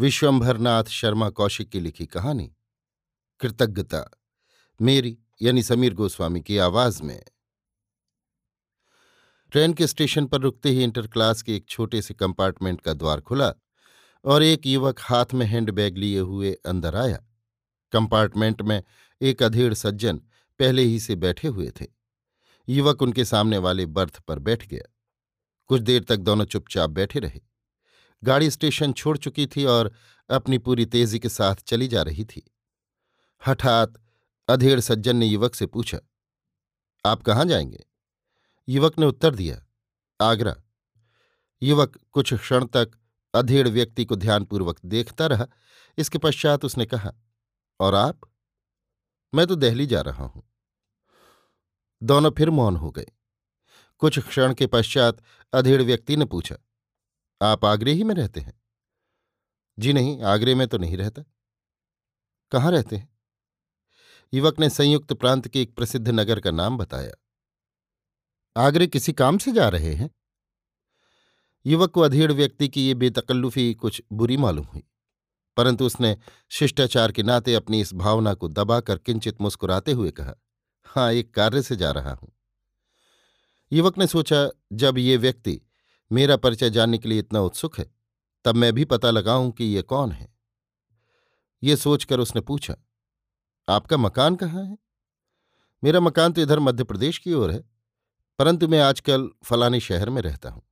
विश्वंभरनाथ शर्मा कौशिक की लिखी कहानी, कृतज्ञता, मेरी यानी समीर गोस्वामी की आवाज़ में। ट्रेन के स्टेशन पर रुकते ही इंटर क्लास के एक छोटे से कंपार्टमेंट का द्वार खुला और एक युवक हाथ में हैंडबैग लिए हुए अंदर आया। कंपार्टमेंट में एक अधेड़ सज्जन पहले ही से बैठे हुए थे। युवक उनके सामने वाले बर्थ पर बैठ गया। कुछ देर तक दोनों चुपचाप बैठे रहे। गाड़ी स्टेशन छोड़ चुकी थी और अपनी पूरी तेज़ी के साथ चली जा रही थी। हठात अधेड़ सज्जन ने युवक से पूछा, आप कहाँ जाएँगे? युवक ने उत्तर दिया, आगरा। युवक कुछ क्षण तक अधेड़ व्यक्ति को ध्यानपूर्वक देखता रहा। इसके पश्चात उसने कहा, और आप? मैं तो दहली जा रहा हूँ। दोनों फिर मौन हो गए। कुछ क्षण के पश्चात अधेड़ व्यक्ति ने पूछा आप आगरे ही में रहते हैं? जी नहीं, आगरे में तो नहीं रहता। कहाँ रहते हैं? युवक ने संयुक्त प्रांत के एक प्रसिद्ध नगर का नाम बताया। आगरे किसी काम से जा रहे हैं? युवक को अधेड़ व्यक्ति की ये बेतकल्लुफी कुछ बुरी मालूम हुई, परंतु उसने शिष्टाचार के नाते अपनी इस भावना को दबाकर किंचित मुस्कुराते हुए कहा हाँ एक कार्य से जा रहा हूँ। युवक ने सोचा, जब ये व्यक्ति मेरा परिचय जानने के लिए इतना उत्सुक है, तब मैं भी पता लगाऊँ कि ये कौन है। ये सोचकर उसने पूछा, आपका मकान कहाँ है? मेरा मकान तो इधर मध्य प्रदेश की ओर है, परंतु मैं आजकल फलाने शहर में रहता हूँ।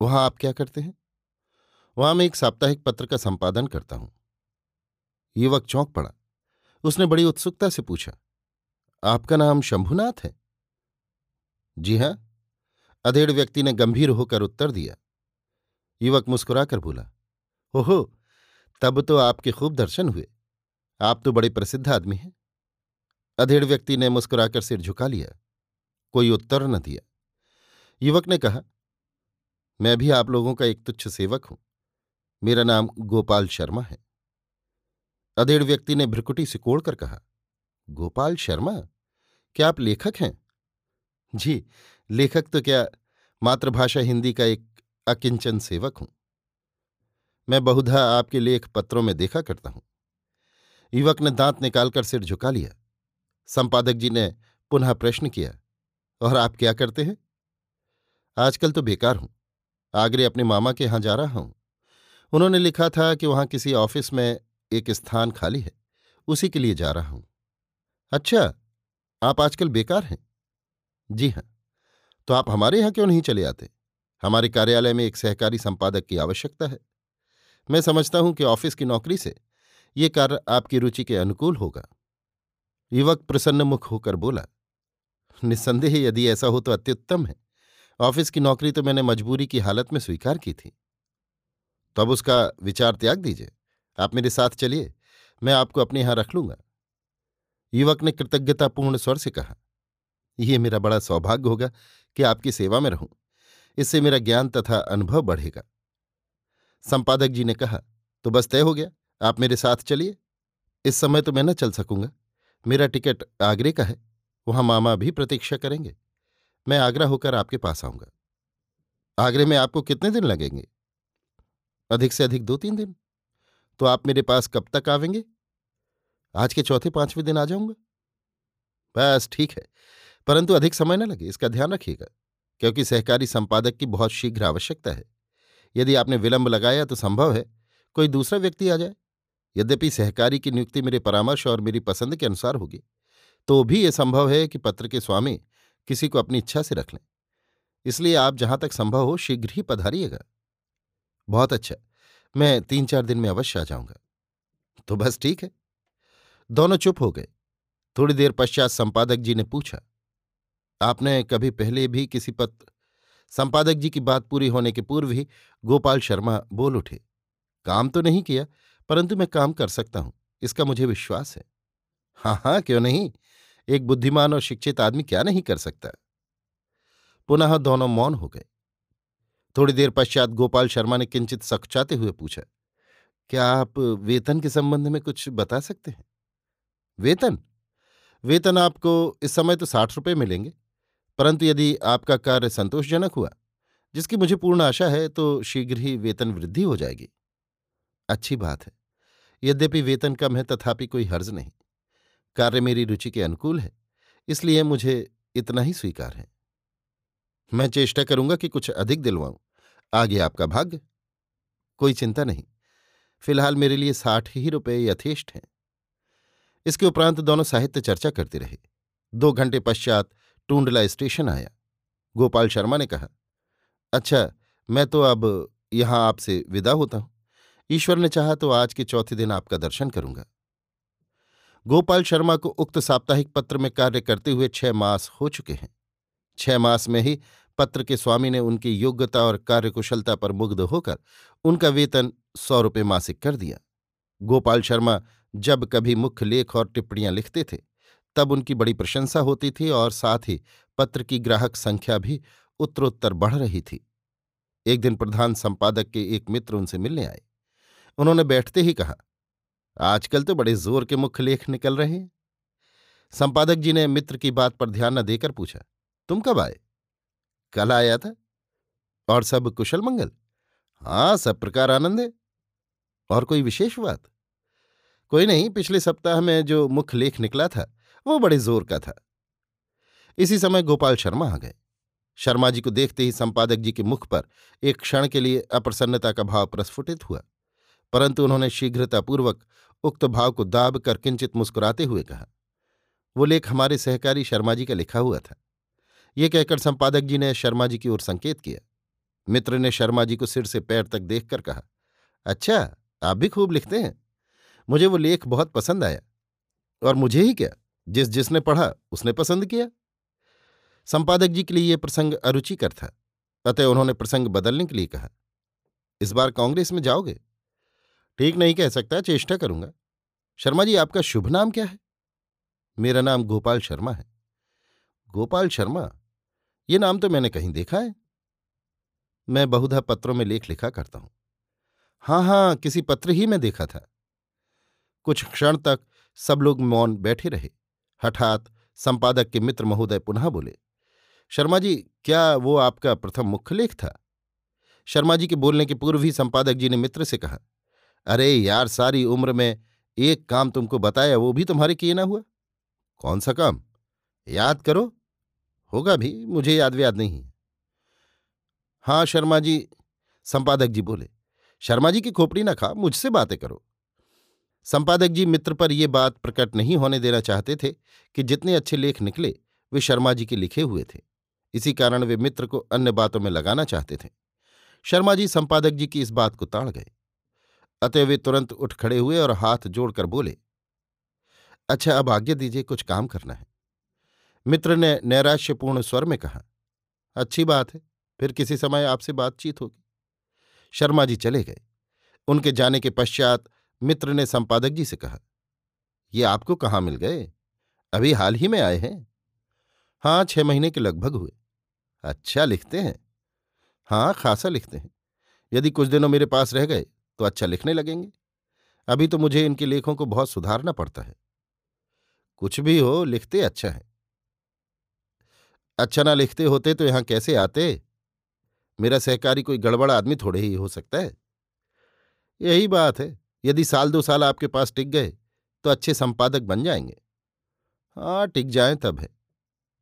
वहाँ आप क्या करते हैं? वहाँ मैं एक साप्ताहिक पत्र का संपादन करता हूँ। युवक चौंक पड़ा। उसने बड़ी उत्सुकता से पूछा, आपका नाम शंभुनाथ है? जी हाँ। अधेड़ व्यक्ति ने गंभीर होकर उत्तर दिया। युवक मुस्कुराकर बोला, ओहो, तब तो आपके खूब दर्शन हुए। आप तो बड़े प्रसिद्ध आदमी हैं। अधेड़ व्यक्ति ने मुस्कुराकर सिर झुका लिया। कोई उत्तर न दिया। युवक ने कहा, मैं भी आप लोगों का एक तुच्छ सेवक हूँ। मेरा नाम गोपाल शर्मा है। अधेड़ व्यक्ति ने भ्रकुटी सिकोड़कर कहा, गोपाल शर्मा, क्या आप लेखक हैं? जी लेखक तो क्या मातृभाषा हिंदी का एक अकिंचन सेवक हूँ। मैं बहुधा आपके लेख पत्रों में देखा करता हूँ। युवक ने दांत निकालकर सिर झुका लिया। संपादक जी ने पुनः प्रश्न किया, और आप क्या करते हैं? आजकल तो बेकार हूँ। आगरे अपने मामा के यहाँ जा रहा हूँ। उन्होंने लिखा था कि वहाँ किसी ऑफ़िस में एक स्थान खाली है। उसी के लिए जा रहा हूँ। अच्छा आप आजकल बेकार हैं? जी हाँ। तो आप हमारे यहाँ क्यों नहीं चले आते? हमारे कार्यालय में एक सहकारी संपादक की आवश्यकता है। मैं समझता हूँ कि ऑफ़िस की नौकरी से ये कार्य आपकी रुचि के अनुकूल होगा। युवक प्रसन्न मुख होकर बोला, निस्संदेह यदि ऐसा हो तो अत्युत्तम है। ऑफ़िस की नौकरी तो मैंने मजबूरी की हालत में स्वीकार की थी। तो अब उसका विचार त्याग दीजिए। आप मेरे साथ चलिए, मैं आपको अपने यहाँ रख लूँगा। युवक ने कृतज्ञतापूर्ण स्वर से कहा यह मेरा बड़ा सौभाग्य होगा कि आपकी सेवा में रहूँ, इससे मेरा ज्ञान तथा अनुभव बढ़ेगा। संपादक जी ने कहा तो बस तय हो गया, आप मेरे साथ चलिए। इस समय तो मैं न चल सकूँगा। मेरा टिकट आगरे का है, वहाँ मामा भी प्रतीक्षा करेंगे। मैं आगरा होकर आपके पास आऊँगा। आगरे में आपको कितने दिन लगेंगे? अधिक से अधिक दो तीन दिन। तो आप मेरे पास कब तक आवेंगे? आज के चौथे पाँचवें दिन आ जाऊँगा। बस, ठीक है। परंतु अधिक समय न लगे, इसका ध्यान रखिएगा, क्योंकि सहकारी संपादक की बहुत शीघ्र आवश्यकता है। यदि आपने विलंब लगाया तो संभव है, कोई दूसरा व्यक्ति आ जाए। यद्यपि सहकारी की नियुक्ति मेरे परामर्श और मेरी पसंद के अनुसार होगी तो भी यह संभव है कि पत्र के स्वामी किसी को अपनी इच्छा से रख लें। इसलिए आप जहाँ तक संभव हो, शीघ्र ही पधारिएगा। बहुत अच्छा मैं तीन चार दिन में अवश्य आ जाऊँगा। तो बस ठीक है। दोनों चुप हो गए। थोड़ी देर पश्चात संपादक जी ने पूछा आपने कभी पहले भी किसी पत्र संपादक जी की बात पूरी होने के पूर्व ही गोपाल शर्मा बोल उठे। काम तो नहीं किया, परंतु मैं काम कर सकता हूँ, इसका मुझे विश्वास है। हाँ हाँ क्यों नहीं? एक बुद्धिमान और शिक्षित आदमी क्या नहीं कर सकता? पुनः दोनों मौन हो गए। थोड़ी देर पश्चात गोपाल शर्मा ने किंचित सखचाते हुए पूछा, क्या आप वेतन के संबंध में कुछ बता सकते हैं? वेतन? वेतन आपको इस समय तो साठ रुपये मिलेंगे। परंतु यदि आपका कार्य संतोषजनक हुआ, जिसकी मुझे पूर्ण आशा है तो शीघ्र ही वेतन वृद्धि हो जाएगी। अच्छी बात है। यद्यपि वेतन कम है, तथापि कोई हर्ज नहीं। कार्य मेरी रुचि के अनुकूल है, इसलिए मुझे इतना ही स्वीकार है। मैं चेष्टा करूँगा कि कुछ अधिक दिलवाऊं। आगे आपका भाग्य? कोई चिंता नहीं। फ़िलहाल मेरे लिए साठ ही रुपये यथेष्ट हैं। इसके उपरांत दोनों साहित्य चर्चा करते रहे। दो घंटे पश्चात टूंडला स्टेशन आया। गोपाल शर्मा ने कहा अच्छा मैं तो अब यहाँ आपसे विदा होता हूँ। ईश्वर ने चाहा तो आज के चौथे दिन आपका दर्शन करूँगा गोपाल शर्मा को उक्त साप्ताहिक पत्र में कार्य करते हुए छह मास हो चुके हैं। छह मास में ही पत्र के स्वामी ने उनकी योग्यता और कार्यकुशलता पर मुग्ध होकर उनका वेतन सौ रुपये मासिक कर दिया। गोपाल शर्मा जब कभी मुख्य लेख और टिप्पणियाँ लिखते थे तब उनकी बड़ी प्रशंसा होती थी और साथ ही पत्र की ग्राहक संख्या भी उत्तरोत्तर बढ़ रही थी। एक दिन प्रधान संपादक के एक मित्र उनसे मिलने आए। उन्होंने बैठते ही कहा, आजकल तो बड़े ज़ोर के मुख्य लेख निकल रहे हैं। संपादक जी ने मित्र की बात पर ध्यान न देकर पूछा, तुम कब आए? कल आया था। और सब कुशल मंगल? हाँ सब प्रकार आनंद है। और कोई विशेष बात? कोई नहीं, पिछले सप्ताह में जो मुख्य लेख निकला था वो बड़े ज़ोर का था। इसी समय गोपाल शर्मा आ गए। शर्मा जी को देखते ही संपादक जी के मुख पर एक क्षण के लिए अप्रसन्नता का भाव प्रस्फुटित हुआ, परंतु उन्होंने शीघ्रतापूर्वक उक्त भाव को दाब कर किंचित मुस्कुराते हुए कहा, वो लेख हमारे सहकारी शर्मा जी का लिखा हुआ था। ये कहकर संपादक जी ने शर्मा जी की ओर संकेत किया। मित्र ने शर्मा जी को सिर से पैर तक देखकर कहा अच्छा आप भी खूब लिखते हैं। मुझे वो लेख बहुत पसंद आया। और मुझे ही क्या? जिस जिसने पढ़ा, उसने पसंद किया। संपादक जी के लिए यह प्रसंग अरुचिकर था, अतः उन्होंने प्रसंग बदलने के लिए कहा। इस बार कांग्रेस में जाओगे? ठीक नहीं कह सकता, चेष्टा करूँगा। शर्मा जी, आपका शुभ नाम क्या है? मेरा नाम गोपाल शर्मा है। गोपाल शर्मा? ये नाम तो मैंने कहीं देखा है। मैं बहुधा पत्रों में लेख लिखा करता हूँ। हाँ हाँ किसी पत्र ही में देखा था। कुछ क्षण तक सब लोग मौन बैठे रहे। हठात संपादक के मित्र महोदय पुनः बोले, शर्मा जी, क्या वो आपका प्रथम मुख्य लेख था? शर्मा जी के बोलने के पूर्व ही संपादक जी ने मित्र से कहा, अरे यार, सारी उम्र में एक काम तुमको बताया, वो भी तुम्हारे किए ना हुआ। कौन सा काम? याद करो। होगा भी, मुझे याद व्याद नहीं है। हाँ शर्मा जी, संपादक जी बोले, शर्मा जी की खोपड़ी ना खा, मुझसे बातें करो। संपादक जी मित्र पर यह बात प्रकट नहीं होने देना चाहते थे कि जितने अच्छे लेख निकले, वे शर्मा जी के लिखे हुए थे। इसी कारण वे मित्र को अन्य बातों में लगाना चाहते थे। शर्मा जी संपादक जी की इस बात को ताड़ गए। अतः वे तुरंत उठ खड़े हुए और हाथ जोड़कर बोले अच्छा अब आज्ञा दीजिए, कुछ काम करना है। मित्र ने नैराश्यपूर्ण स्वर में कहा, अच्छी बात है, फिर किसी समय आपसे बातचीत होगी। शर्मा जी चले गए। उनके जाने के पश्चात मित्र ने संपादक जी से कहा, ये आपको कहाँ मिल गए? अभी हाल ही में आए हैं? हाँ छह महीने के लगभग हुए। अच्छा लिखते हैं। हाँ खासा लिखते हैं। यदि कुछ दिनों मेरे पास रह गए तो अच्छा लिखने लगेंगे। अभी तो मुझे इनके लेखों को बहुत सुधारना पड़ता है। कुछ भी हो, लिखते अच्छा है। अच्छा ना लिखते होते तो यहाँ कैसे आते? मेरा सहकारी कोई गड़बड़ आदमी थोड़े ही हो सकता है। यही बात है। यदि साल दो साल आपके पास टिक गए तो अच्छे संपादक बन जाएँगे। हाँ टिक जाए तब है।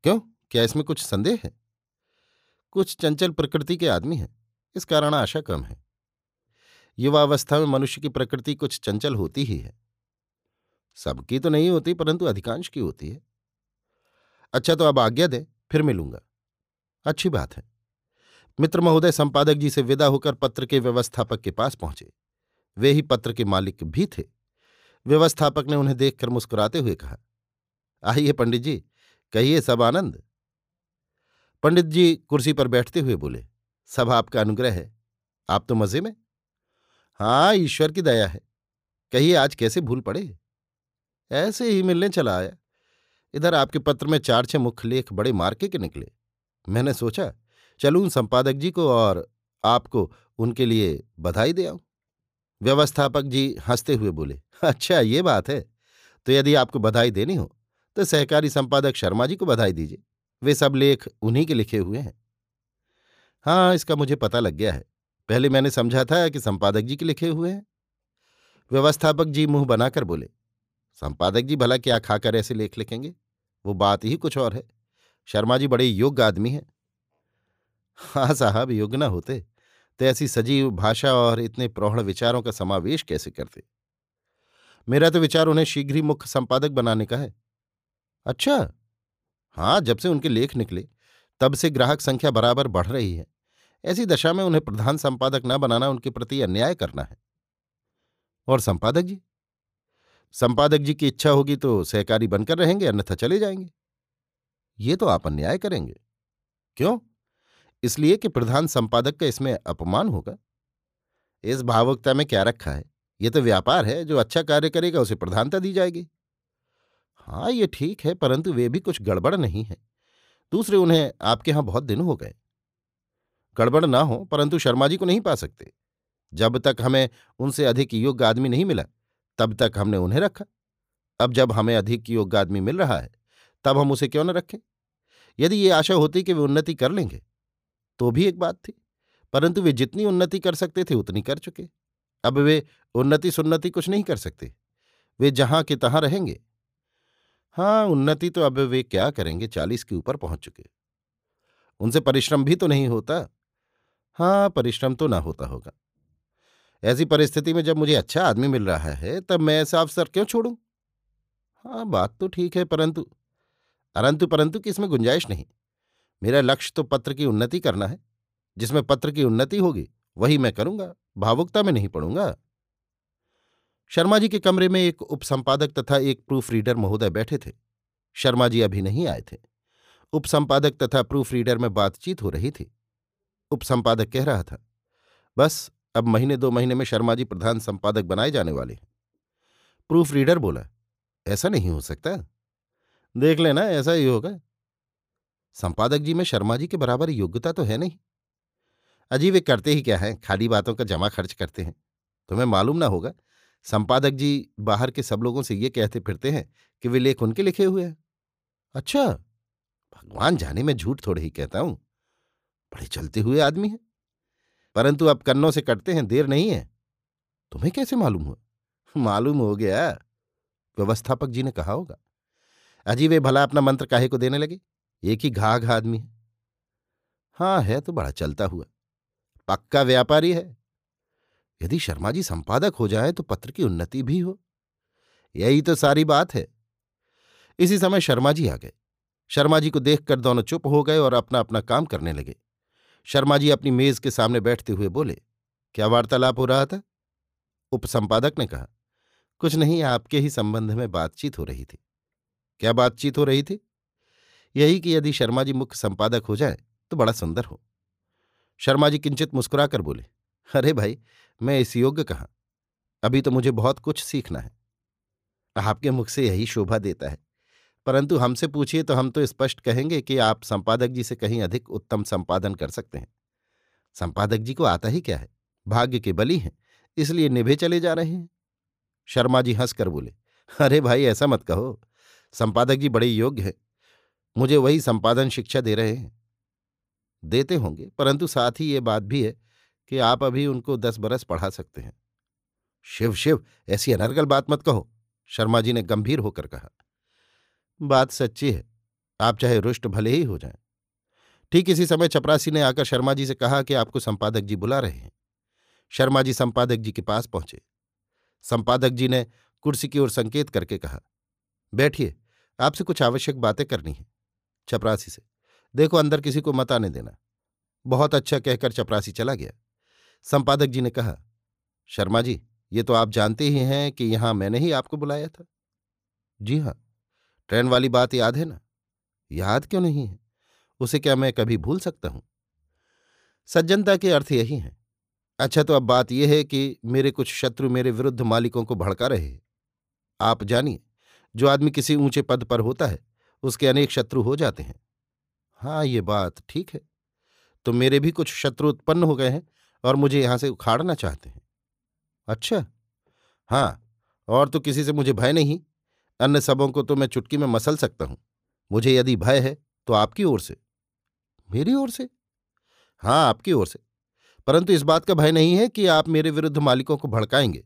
क्यों? क्या इसमें कुछ संदेह है? कुछ चंचल प्रकृति के आदमी हैं। इस कारण आशा कम है। युवावस्था में मनुष्य की प्रकृति कुछ चंचल होती ही है। सबकी तो नहीं होती, परंतु अधिकांश की होती है। अच्छा तो अब आज्ञा दे, फिर मिलूँगा। अच्छी बात है। मित्र महोदय, संपादक जी से विदा होकर पत्र के व्यवस्थापक के पास पहुँचे। वे ही पत्र के मालिक भी थे। व्यवस्थापक ने उन्हें देखकर मुस्कुराते हुए कहा, आइए पंडित जी, कहिए सब आनंद? पंडित जी कुर्सी पर बैठते हुए बोले, सब आपका अनुग्रह है। आप तो मज़े में? हाँ ईश्वर की दया है। कहिए आज कैसे भूल पड़े? ऐसे ही मिलने चला आया। इधर आपके पत्र में चार छह मुख्य लेख बड़े मार्के के निकले। मैंने सोचा, चलूँ संपादक जी को और आपको उनके लिए बधाई दे आऊँ। व्यवस्थापक जी हँसते हुए बोले अच्छा ये बात है। तो यदि आपको बधाई देनी हो तो सहकारी संपादक शर्मा जी को बधाई दीजिए। वे सब लेख उन्हीं के लिखे हुए हैं। हाँ इसका मुझे पता लग गया है। पहले मैंने समझा था कि संपादक जी के लिखे हुए हैं। व्यवस्थापक जी मुँह बनाकर बोले, संपादक जी भला क्या खाकर ऐसे लेख लिखेंगे? वो बात ही कुछ और है। शर्मा जी बड़े योग्य आदमी हैं। हाँ साहब, योग्य ना होते। तो ऐसी सजीव भाषा और इतने प्रौढ़ विचारों का समावेश कैसे करते? मेरा तो विचार उन्हें शीघ्र ही मुख्य संपादक बनाने का है। अच्छा हाँ जब से उनके लेख निकले, तब से ग्राहक संख्या बराबर बढ़ रही है। ऐसी दशा में उन्हें प्रधान संपादक न बनाना उनके प्रति अन्याय करना है। और संपादक जी? संपादक जी की इच्छा होगी तो सहकारी बनकर रहेंगे, अन्यथा चले जाएँगे। ये तो आप अन्याय करेंगे। क्यों? इसलिए कि प्रधान संपादक का इसमें अपमान होगा। इस भावुकता में क्या रखा है? ये तो व्यापार है, जो अच्छा कार्य करेगा उसे प्रधानता दी जाएगी। हाँ ये ठीक है, परंतु वे भी कुछ गड़बड़ नहीं है। दूसरे, उन्हें आपके यहाँ बहुत दिन हो गए। गड़बड़ ना हो, परंतु शर्मा जी को नहीं पा सकते। जब तक हमें उनसे अधिक योग्य आदमी नहीं मिला, तब तक हमने उन्हें रखा। अब जब हमें अधिक योग्य आदमी मिल रहा है, तब हम उसे क्यों न रखें? यदि ये आशा होती कि वे उन्नति कर लेंगे तो भी एक बात थी। परंतु वे जितनी उन्नति कर सकते थे, उतनी कर चुके। अब वे उन्नति सुन्नति कुछ नहीं कर सकते। वे जहाँ के तहां रहेंगे। हाँ उन्नति तो अब वे क्या करेंगे, चालीस के ऊपर पहुँच चुके। उनसे परिश्रम भी तो नहीं होता। हाँ परिश्रम तो ना होता होगा। ऐसी परिस्थिति में जब मुझे अच्छा आदमी मिल रहा है, तब मैं ऐसा अवसर क्यों छोड़ूं? हाँ बात तो ठीक है, परंतु अरंतु परंतु कि इसमें गुंजाइश नहीं। मेरा लक्ष्य तो पत्र की उन्नति करना है। जिसमें पत्र की उन्नति होगी, वही मैं करूँगा, भावुकता में नहीं पढ़ूँगा शर्मा जी के कमरे में एक उपसंपादक तथा एक प्रूफ रीडर महोदय बैठे थे। शर्मा जी अभी नहीं आए थे। उपसंपादक तथा प्रूफ रीडर में बातचीत हो रही थी। उपसंपादक कह रहा था, बस, अब महीने दो महीने में शर्मा जी प्रधान संपादक बनाए जाने वाले हैं। प्रूफ रीडर बोला, ऐसा नहीं हो सकता। देख लेना, ऐसा ही होगा। संपादक जी में शर्मा जी के बराबर योग्यता तो है नहीं। अजी, वे करते ही क्या है? खाली बातों का जमा खर्च करते हैं। तुम्हें मालूम ना होगा, संपादक जी बाहर के सब लोगों से ये कहते फिरते हैं कि वे लेख उनके लिखे हुए हैं। अच्छा भगवान जाने में झूठ थोड़े ही कहता हूँ। बड़े चलते हुए आदमी हैं। परंतु अब कन्नों से कटते हैं, देर नहीं है। तुम्हें कैसे मालूम हुआ? मालूम हो गया। व्यवस्थापक जी ने कहा होगा। अजी, वे भला अपना मंत्र काहे को देने लगे? एक ही घाघ आदमी है। हाँ है तो बड़ा चलता हुआ। पक्का व्यापारी है। यदि शर्मा जी संपादक हो जाए तो पत्र की उन्नति भी हो। यही तो सारी बात है। इसी समय शर्मा जी आ गए। शर्मा जी को देखकर दोनों चुप हो गए और अपना अपना काम करने लगे। शर्मा जी अपनी मेज के सामने बैठते हुए बोले, क्या वार्तालाप हो रहा था? उपसंपादक ने कहा, कुछ नहीं, आपके ही संबंध में बातचीत हो रही थी। क्या बातचीत हो रही थी? यही कि यदि शर्मा जी मुख्य संपादक हो जाए तो बड़ा सुंदर हो। शर्मा जी किंचित मुस्कुराकर बोले, अरे भाई, मैं इस योग्य कहाँ? अभी तो मुझे बहुत कुछ सीखना है। आपके मुख से यही शोभा देता है। परंतु हमसे पूछिए तो हम तो स्पष्ट कहेंगे कि आप संपादक जी से कहीं अधिक उत्तम संपादन कर सकते हैं। संपादक जी को आता ही क्या है? भाग्य के बली हैं, इसलिए निभे चले जा रहे हैं। शर्मा जी हंसकर बोले, अरे भाई, ऐसा मत कहो। संपादक जी बड़े योग्य हैं। मुझे वही संपादन शिक्षा दे रहे हैं। देते होंगे, परंतु साथ ही ये बात भी है कि आप अभी उनको दस बरस पढ़ा सकते हैं। शिव शिव, ऐसी अनर्गल बात मत कहो, शर्मा जी ने गंभीर होकर कहा। बात सच्ची है, आप चाहे रुष्ट भले ही हो जाएँ। ठीक इसी समय चपरासी ने आकर शर्मा जी से कहा कि आपको संपादक जी बुला रहे हैं। शर्मा जी संपादक जी के पास पहुँचे। संपादक जी ने कुर्सी की ओर संकेत करके कहा, बैठिए, आपसे कुछ आवश्यक बातें करनी है। चपरासी से। देखो, अंदर किसी को मत आने देना। बहुत अच्छा कहकर चपरासी चला गया। संपादक जी ने कहा, शर्मा जी, ये तो आप जानते ही हैं कि यहाँ मैंने ही आपको बुलाया था। जी हाँ। ट्रेन वाली बात याद है ना? याद क्यों नहीं है? उसे क्या मैं कभी भूल सकता हूँ? सज्जनता के अर्थ यही हैं। अच्छा तो अब बात यह है कि मेरे कुछ शत्रु मेरे विरुद्ध मालिकों को भड़का रहे हैं। आप जानिए, जो आदमी किसी ऊँचे पद पर होता है उसके अनेक शत्रु हो जाते हैं। हाँ ये बात ठीक है। तो मेरे भी कुछ शत्रु उत्पन्न हो गए हैं और मुझे यहाँ से उखाड़ना चाहते हैं। अच्छा। हाँ और तो किसी से मुझे भय नहीं। अन्य सबों को तो मैं चुटकी में मसल सकता हूँ। मुझे यदि भय है तो आपकी ओर से। मेरी ओर से? हाँ आपकी ओर से। परंतु इस बात का भय नहीं है कि आप मेरे विरुद्ध मालिकों को भड़काएँगे।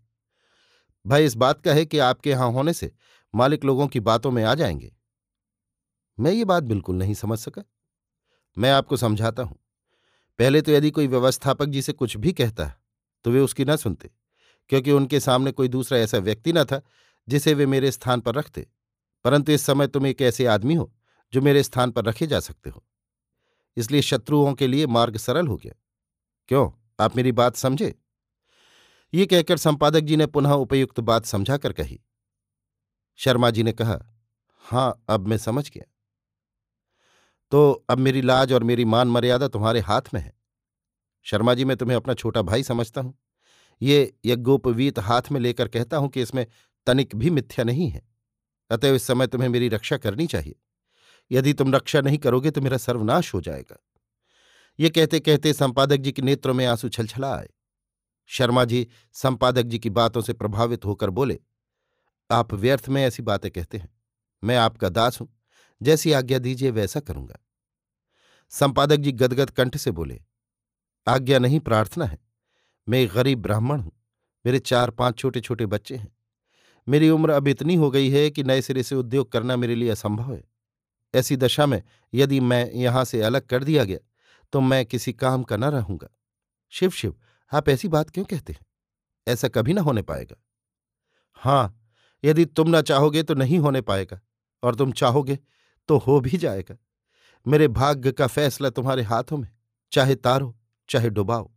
भय इस बात का है कि आपके यहाँ होने से मालिक लोगों की बातों में आ जाएँगे। मैं ये बात बिल्कुल नहीं समझ सका। मैं आपको समझाता हूँ। पहले तो यदि कोई व्यवस्थापक जी से कुछ भी कहता तो वे उसकी न सुनते, क्योंकि उनके सामने कोई दूसरा ऐसा व्यक्ति न था, जिसे वे मेरे स्थान पर रखते। परंतु इस समय तुम एक ऐसे आदमी हो, जो मेरे स्थान पर रखे जा सकते हो। इसलिए शत्रुओं के लिए मार्ग सरल हो गया। क्यों? आप मेरी बात समझे? ये कहकर संपादक जी ने पुनः उपयुक्त बात समझा कर कही। शर्मा जी ने कहा, हाँ, अब मैं समझ गया। तो अब मेरी लाज और मेरी मान मर्यादा तुम्हारे हाथ में है। शर्मा जी, मैं तुम्हें अपना छोटा भाई समझता हूँ। ये यज्ञोपवीत हाथ में लेकर कहता हूँ कि इसमें तनिक भी मिथ्या नहीं है। अतएव इस समय तुम्हें मेरी रक्षा करनी चाहिए। यदि तुम रक्षा नहीं करोगे तो मेरा सर्वनाश हो जाएगा। ये कहते कहते संपादक जी के नेत्रों में आँसू छलछला आए शर्मा जी संपादक जी की बातों से प्रभावित होकर बोले, आप व्यर्थ में ऐसी बातें कहते हैं। मैं आपका दास हूँ। जैसी आज्ञा दीजिए, वैसा करूँगा। संपादक जी गदगद कंठ से बोले, आज्ञा नहीं, प्रार्थना है। मैं एक गरीब ब्राह्मण हूँ, मेरे चार पाँच छोटे छोटे बच्चे हैं। मेरी उम्र अब इतनी हो गई है कि नए सिरे से उद्योग करना मेरे लिए असंभव है। ऐसी दशा में यदि मैं यहाँ से अलग कर दिया गया तो मैं किसी काम का न रहूँगा। शिव शिव, आप ऐसी बात क्यों कहते हैं? ऐसा कभी ना होने पाएगा। हाँ, यदि तुम ना चाहोगे तो नहीं होने पाएगा, और तुम चाहोगे तो हो भी जाएगा। मेरे भाग्य का फैसला तुम्हारे हाथों में, चाहे तारो, चाहे डुबाओ।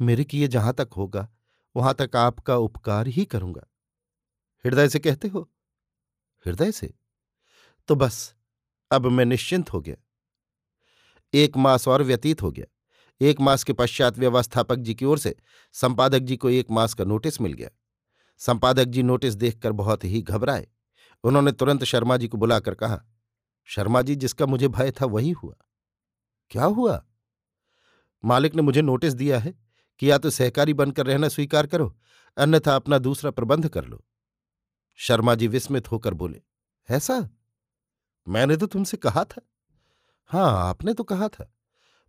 मेरे किए जहाँ तक होगा, वहाँ तक आपका उपकार ही करूँगा। हृदय से कहते हो? हृदय से? तो बस, अब मैं निश्चिंत हो गया। एक मास और व्यतीत हो गया। एक मास के पश्चात व्यवस्थापक जी की ओर से संपादक जी को एक मास का नोटिस मिल गया। संपादक जी नोटिस देखकर बहुत ही घबराए। उन्होंने तुरंत शर्मा जी को बुलाकर कहा, शर्मा जी, जिसका मुझे भय था, वही हुआ। क्या हुआ? मालिक ने मुझे नोटिस दिया है कि या तो सहकारी बनकर रहना स्वीकार करो, अन्यथा अपना दूसरा प्रबंध कर लो। शर्मा जी विस्मित होकर बोले ऐसा मैंने तो तुमसे कहा था। हाँ आपने तो कहा था।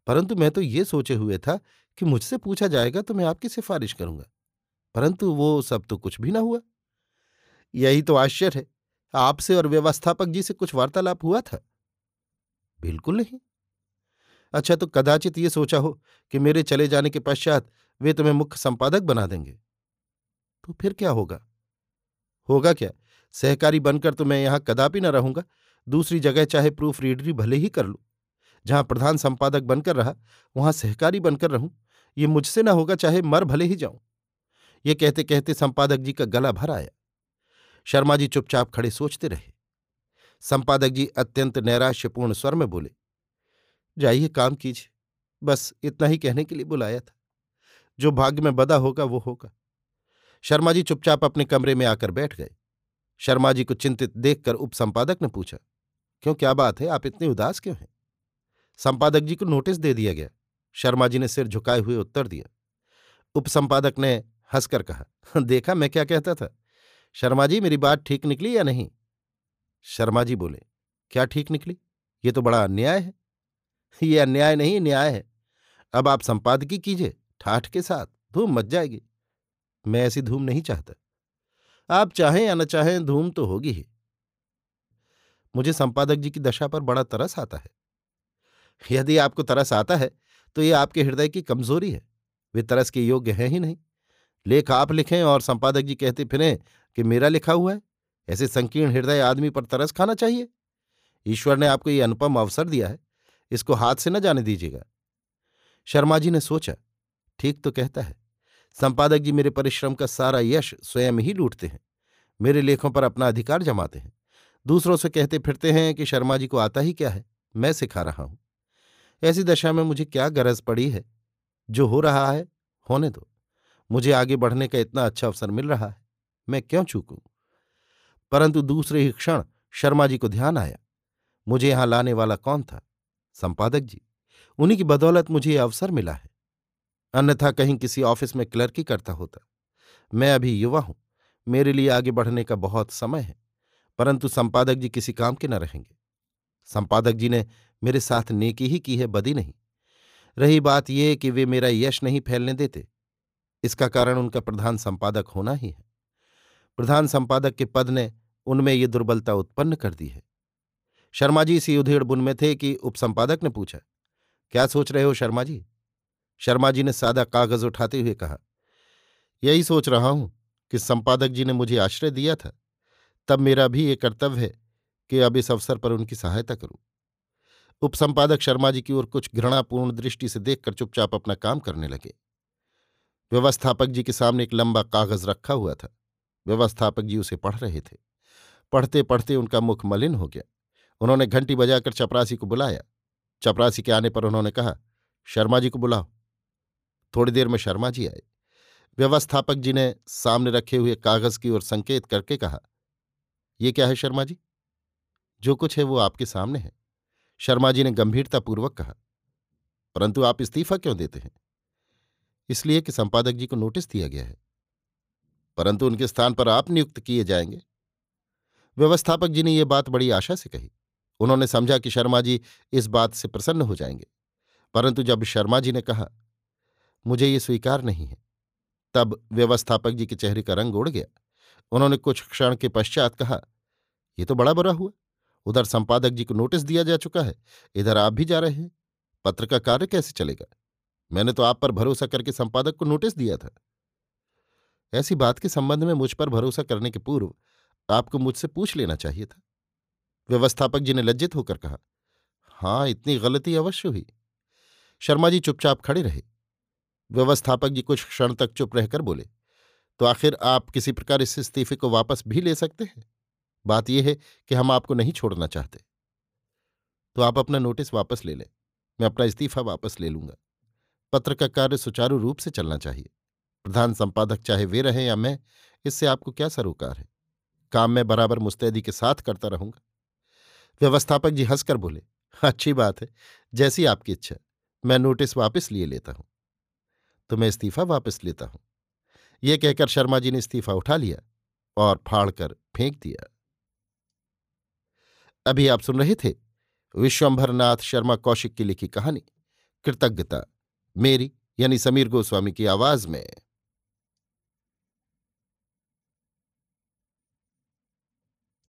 परंतु मैं तो ये सोचे हुए था कि मुझसे पूछा जाएगा तो मैं आपकी सिफारिश करूँगा। परंतु वो सब तो कुछ भी ना हुआ। यही तो आश्चर्य है। आपसे और व्यवस्थापक जी से कुछ वार्तालाप हुआ था? बिल्कुल नहीं। अच्छा तो कदाचित ये सोचा हो कि मेरे चले जाने के पश्चात वे तुम्हें मुख्य संपादक बना देंगे। तो फिर क्या होगा? होगा क्या? सहकारी बनकर तो मैं यहाँ कदापि न रहूँगा। दूसरी जगह चाहे प्रूफ रीडरी भले ही कर लूँ। जहाँ प्रधान संपादक बनकर रहा, वहाँ सहकारी बनकर रहूँ। ये मुझसे ना होगा चाहे मर भले ही जाऊँ। ये कहते कहते संपादक जी का गला भर आया। शर्मा जी चुपचाप खड़े सोचते रहे। संपादक जी अत्यंत नैराश्यपूर्ण स्वर में बोले, जाइए, काम कीजिए। बस इतना ही कहने के लिए बुलाया था। जो भाग्य में बदा होगा, वो होगा। शर्मा जी चुपचाप अपने कमरे में आकर बैठ गए। शर्मा जी को चिंतित देखकर उप संपादक ने पूछा, क्यों, क्या बात है? आप इतने उदास क्यों हैं? संपादक जी को नोटिस दे दिया गया। शर्मा जी ने सिर झुकाए हुए उत्तर दिया। उप संपादक ने हंसकर कहा, देखा, मैं क्या कहता था? शर्मा जी, मेरी बात ठीक निकली या नहीं? शर्मा जी बोले, क्या ठीक निकली? ये तो बड़ा अन्याय है। ये अन्याय नहीं, न्याय है। अब आप संपादकी कीजिए, ठाठ के साथ, धूम मच जाएगी। मैं ऐसी धूम नहीं चाहता। आप चाहें या न चाहें, धूम तो होगी ही। मुझे संपादक जी की दशा पर बड़ा तरस आता है। यदि आपको तरस आता है तो ये आपके हृदय की कमज़ोरी है। वे तरस के योग्य हैं ही नहीं। लेख आप लिखें और संपादक जी कहते फिरें कि मेरा लिखा हुआ है? ऐसे संकीर्ण हृदय आदमी पर तरस खाना चाहिए। ईश्वर ने आपको ये अनुपम अवसर दिया है। इसको हाथ से न जाने दीजिएगा। शर्मा जी ने सोचा, ठीक तो कहता है, संपादक जी मेरे परिश्रम का सारा यश स्वयं ही लूटते हैं, मेरे लेखों पर अपना अधिकार जमाते हैं। दूसरों से कहते फिरते हैं कि शर्मा जी को आता ही क्या है, मैं सिखा रहा हूँ। ऐसी दशा में मुझे क्या गरज पड़ी है? जो हो रहा है, होने दो। मुझे आगे बढ़ने का इतना अच्छा अवसर मिल रहा है। मैं क्यों चूकूं? परंतु दूसरे ही क्षण शर्मा जी को ध्यान आया। मुझे यहाँ लाने वाला कौन था? संपादक जी। उन्हीं की बदौलत मुझे यह अवसर मिला है। अन्यथा कहीं किसी ऑफ़िस में क्लर्की करता होता। मैं अभी युवा हूँ। मेरे लिए आगे बढ़ने का बहुत समय है। परंतु संपादक जी किसी काम के न रहेंगे। संपादक जी ने मेरे साथ नेकी ही की है, बदी नहीं। रही बात यह कि वे मेरा यश नहीं फैलने देते। इसका कारण उनका प्रधान संपादक होना ही है। प्रधान संपादक के पद ने उनमें ये दुर्बलता उत्पन्न कर दी है। शर्मा जी इसी उधेड़ बुन में थे कि उपसंपादक ने पूछा, क्या सोच रहे हो शर्मा जी? शर्मा जी ने सादा कागज़ उठाते हुए कहा, यही सोच रहा हूँ कि संपादक जी ने मुझे आश्रय दिया था, तब मेरा भी ये कर्तव्य है कि अब इस अवसर पर उनकी सहायता करूँ। उपसंपादक शर्मा जी की ओर कुछ घृणापूर्ण दृष्टि से देखकर चुपचाप अपना काम करने लगे। व्यवस्थापक जी के सामने एक लंबा कागज़ रखा हुआ था। व्यवस्थापक जी उसे पढ़ रहे थे। पढ़ते पढ़ते उनका मुख मलिन हो गया। उन्होंने घंटी बजाकर चपरासी को बुलाया। चपरासी के आने पर उन्होंने कहा, शर्मा जी को बुलाओ। थोड़ी देर में शर्मा जी आए। व्यवस्थापक जी ने सामने रखे हुए कागज़ की ओर संकेत करके कहा, ये क्या है शर्मा जी? जो कुछ है वो आपके सामने है। शर्मा जी ने गंभीरतापूर्वक कहा, परंतु आप इस्तीफा क्यों देते हैं? इसलिए कि संपादक जी को नोटिस दिया गया है। परंतु उनके स्थान पर आप नियुक्त किए जाएँगे। व्यवस्थापक जी ने यह बात बड़ी आशा से कही। उन्होंने समझा कि शर्मा जी इस बात से प्रसन्न हो जाएँगे। परंतु जब शर्मा जी ने कहा, मुझे ये स्वीकार नहीं है। तब व्यवस्थापक जी के चेहरे का रंग उड़ गया। उन्होंने कुछ क्षण के पश्चात कहा यह तो बड़ा बुरा हुआ। उधर संपादक जी को नोटिस दिया जा चुका है। इधर आप भी जा रहे हैं। पत्र का कार्य कैसे चलेगा? मैंने तो आप पर भरोसा करके संपादक को नोटिस दिया था। ऐसी बात के संबंध में मुझ पर भरोसा करने के पूर्व आपको मुझसे पूछ लेना चाहिए था। व्यवस्थापक जी ने लज्जित होकर कहा, हाँ, इतनी गलती अवश्य हुई। शर्मा जी चुपचाप खड़े रहे। व्यवस्थापक जी कुछ क्षण तक चुप रहकर बोले तो आखिर आप किसी प्रकार इस इस्तीफे को वापस भी ले सकते हैं? बात यह है कि हम आपको नहीं छोड़ना चाहते। तो आप अपना नोटिस वापस ले लें। मैं अपना इस्तीफा वापस ले लूँगा। पत्र का कार्य सुचारू रूप से चलना चाहिए। प्रधान संपादक चाहे वे रहें या मैं, इससे आपको क्या सरोकार है? काम मैं बराबर मुस्तैदी के साथ करता रहूँगा। व्यवस्थापक जी हंसकर बोले, अच्छी बात है, जैसी आपकी इच्छा, मैं नोटिस वापस लिए लेता हूँ। तो मैं इस्तीफा वापस लेता हूँ। यह कहकर शर्मा जी ने इस्तीफा उठा लिया और फाड़कर फेंक दिया। अभी आप सुन रहे थे विश्वंभरनाथ शर्मा कौशिक की लिखी कहानी, कृतज्ञता, मेरी यानी समीर गोस्वामी की आवाज़ में।